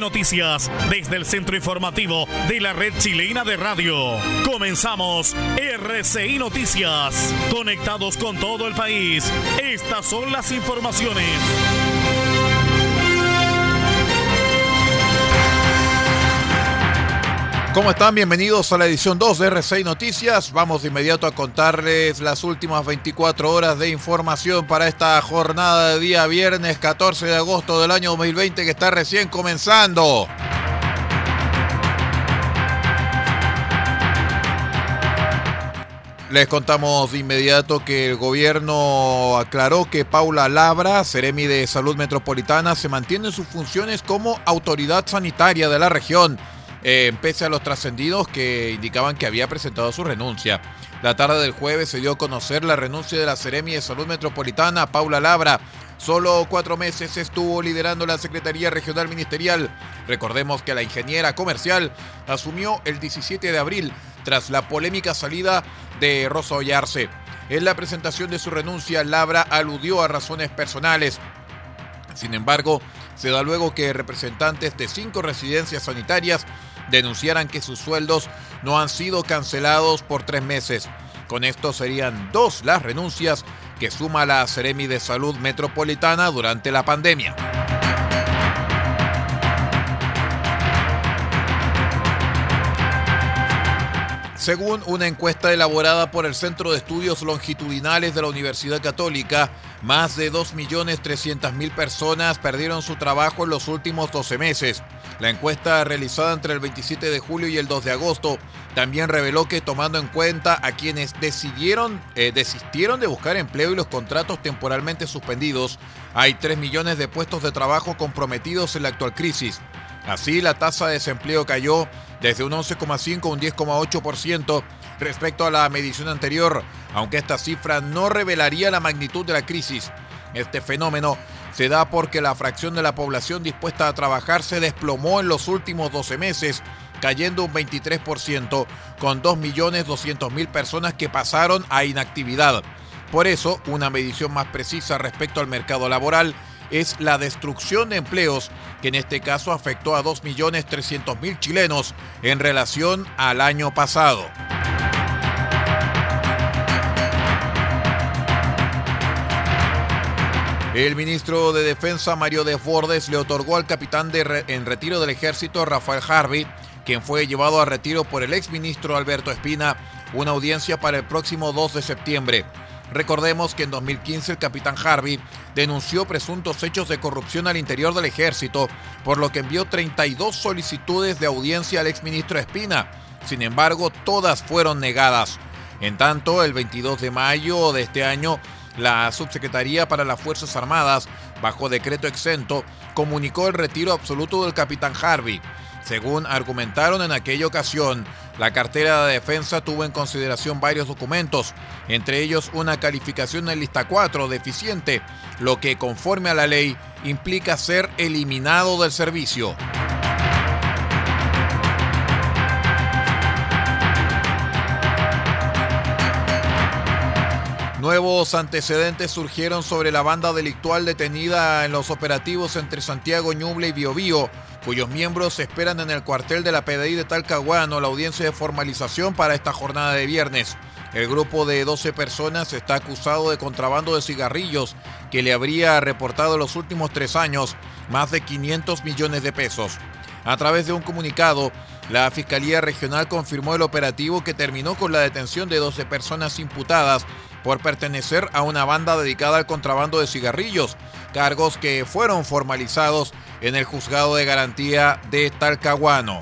Noticias desde el centro informativo de la red chilena de radio. Comenzamos RCI Noticias. Conectados con todo el país. Estas son las informaciones. ¿Cómo están? Bienvenidos a la edición 2 de R6 Noticias. Vamos de inmediato a contarles las últimas 24 horas de información para esta jornada de día viernes 14 de agosto del año 2020 que está recién comenzando. Les contamos de inmediato que el gobierno aclaró que Paula Labra, Ceremi de Salud Metropolitana, se mantiene en sus funciones como autoridad sanitaria de la región eh, pese a los trascendidos que indicaban que había presentado su renuncia. La tarde del jueves se dio a conocer la renuncia de la Seremi de Salud Metropolitana, Paula Labra. Solo cuatro meses estuvo liderando la Secretaría Regional Ministerial. Recordemos que la ingeniera comercial asumió el 17 de abril tras la polémica salida de Rosa Ollarse. En la presentación de su renuncia, Labra aludió a razones personales. Sin embargo, se da luego que representantes de cinco residencias sanitarias denunciaran que sus sueldos no han sido cancelados por tres meses. Con esto serían dos las renuncias que suma la Seremi de Salud Metropolitana durante la pandemia. Según una encuesta elaborada por el Centro de Estudios Longitudinales de la Universidad Católica, más de 2.300.000 personas perdieron su trabajo en los últimos 12 meses. La encuesta realizada entre el 27 de julio y el 2 de agosto también reveló que tomando en cuenta a quienes decidieron, eh, desistieron de buscar empleo y los contratos temporalmente suspendidos, hay 3 millones de puestos de trabajo comprometidos en la actual crisis. Así, la tasa de desempleo cayó desde un 11,5 a un 10,8% respecto a la medición anterior, aunque esta cifra no revelaría la magnitud de la crisis. Este fenómeno se da porque la fracción de la población dispuesta a trabajar se desplomó en los últimos 12 meses, cayendo un 23%, con 2.200.000 personas que pasaron a inactividad. Por eso, una medición más precisa respecto al mercado laboral es la destrucción de empleos, que en este caso afectó a 2.300.000 chilenos en relación al año pasado. El ministro de Defensa, Mario Desbordes, le otorgó al capitán en retiro del ejército, Rafael Harvey, quien fue llevado a retiro por el exministro Alberto Espina, una audiencia para el próximo 2 de septiembre. Recordemos que en 2015 el capitán Harvey denunció presuntos hechos de corrupción al interior del ejército, por lo que envió 32 solicitudes de audiencia al exministro Espina. Sin embargo, todas fueron negadas. En tanto, el 22 de mayo de este año, la Subsecretaría para las Fuerzas Armadas, bajo decreto exento, comunicó el retiro absoluto del capitán Harvey. Según argumentaron en aquella ocasión, la cartera de defensa tuvo en consideración varios documentos, entre ellos una calificación en lista 4 deficiente, lo que conforme a la ley implica ser eliminado del servicio. Nuevos antecedentes surgieron sobre la banda delictual detenida en los operativos entre Santiago Ñuble y Biobío, cuyos miembros esperan en el cuartel de la PDI de Talcahuano la audiencia de formalización para esta jornada de viernes. El grupo de 12 personas está acusado de contrabando de cigarrillos que le habría reportado en los últimos tres años más de 500 millones de pesos. A través de un comunicado, la Fiscalía Regional confirmó el operativo que terminó con la detención de 12 personas imputadas por pertenecer a una banda dedicada al contrabando de cigarrillos, cargos que fueron formalizados en el juzgado de garantía de Talcahuano.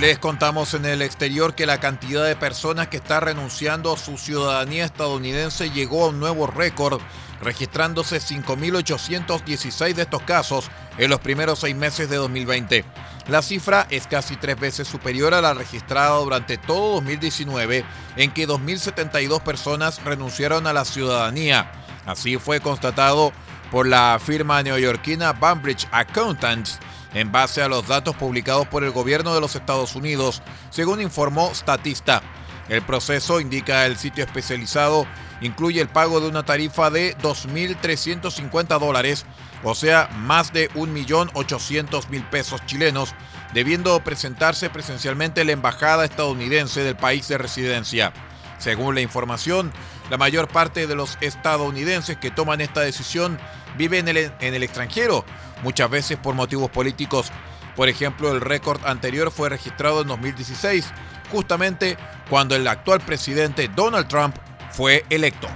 Les contamos en el exterior que la cantidad de personas que está renunciando a su ciudadanía estadounidense llegó a un nuevo récord, registrándose 5.816 de estos casos en los primeros seis meses de 2020. La cifra es casi tres veces superior a la registrada durante todo 2019, en que 2.072 personas renunciaron a la ciudadanía. Así fue constatado por la firma neoyorquina Banbridge Accountants en base a los datos publicados por el gobierno de los Estados Unidos, según informó Statista. El proceso, indica el sitio especializado, incluye el pago de una tarifa de 2.350 dólares, o sea, más de 1.800.000 pesos chilenos, debiendo presentarse presencialmente en la embajada estadounidense del país de residencia. Según la información, la mayor parte de los estadounidenses que toman esta decisión viven en el, en el extranjero, muchas veces por motivos políticos. Por ejemplo, el récord anterior fue registrado en 2016, justamente cuando el actual presidente Donald Trump fue electo.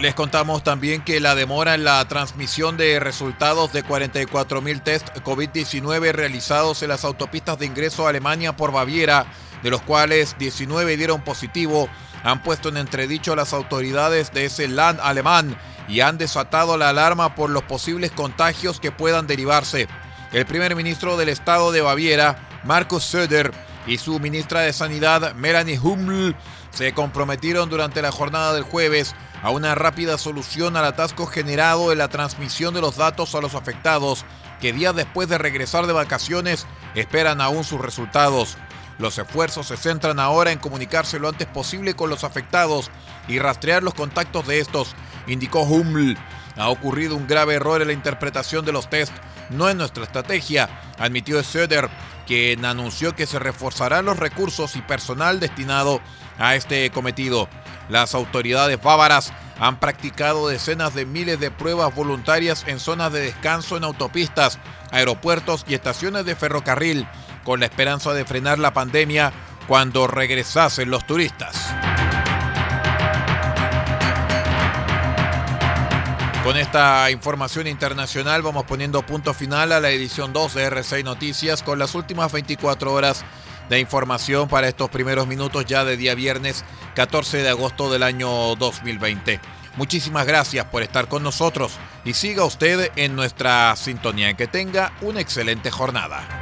Les contamos también que la demora en la transmisión de resultados de 44.000 test COVID-19 realizados en las autopistas de ingreso a Alemania por Baviera de los cuales 19 dieron positivo, han puesto en entredicho a las autoridades de ese land alemán y han desatado la alarma por los posibles contagios que puedan derivarse. El primer ministro del estado de Baviera, Markus Söder, y su ministra de Sanidad, Melanie Hummel, se comprometieron durante la jornada del jueves a una rápida solución al atasco generado en la transmisión de los datos a los afectados, que días después de regresar de vacaciones esperan aún sus resultados. Los esfuerzos se centran ahora en comunicarse lo antes posible con los afectados y rastrear los contactos de estos, indicó Hummel. Ha ocurrido un grave error en la interpretación de los test. No es nuestra estrategia, admitió Söder, quien anunció que se reforzarán los recursos y personal destinado a este cometido. Las autoridades bávaras han practicado decenas de miles de pruebas voluntarias en zonas de descanso en autopistas, aeropuertos y estaciones de ferrocarril con la esperanza de frenar la pandemia cuando regresasen los turistas. Con esta información internacional vamos poniendo punto final a la edición 2 de R6 Noticias con las últimas 24 horas de información para estos primeros minutos ya de día viernes 14 de agosto del año 2020. Muchísimas gracias por estar con nosotros y siga usted en nuestra sintonía. Que tenga una excelente jornada.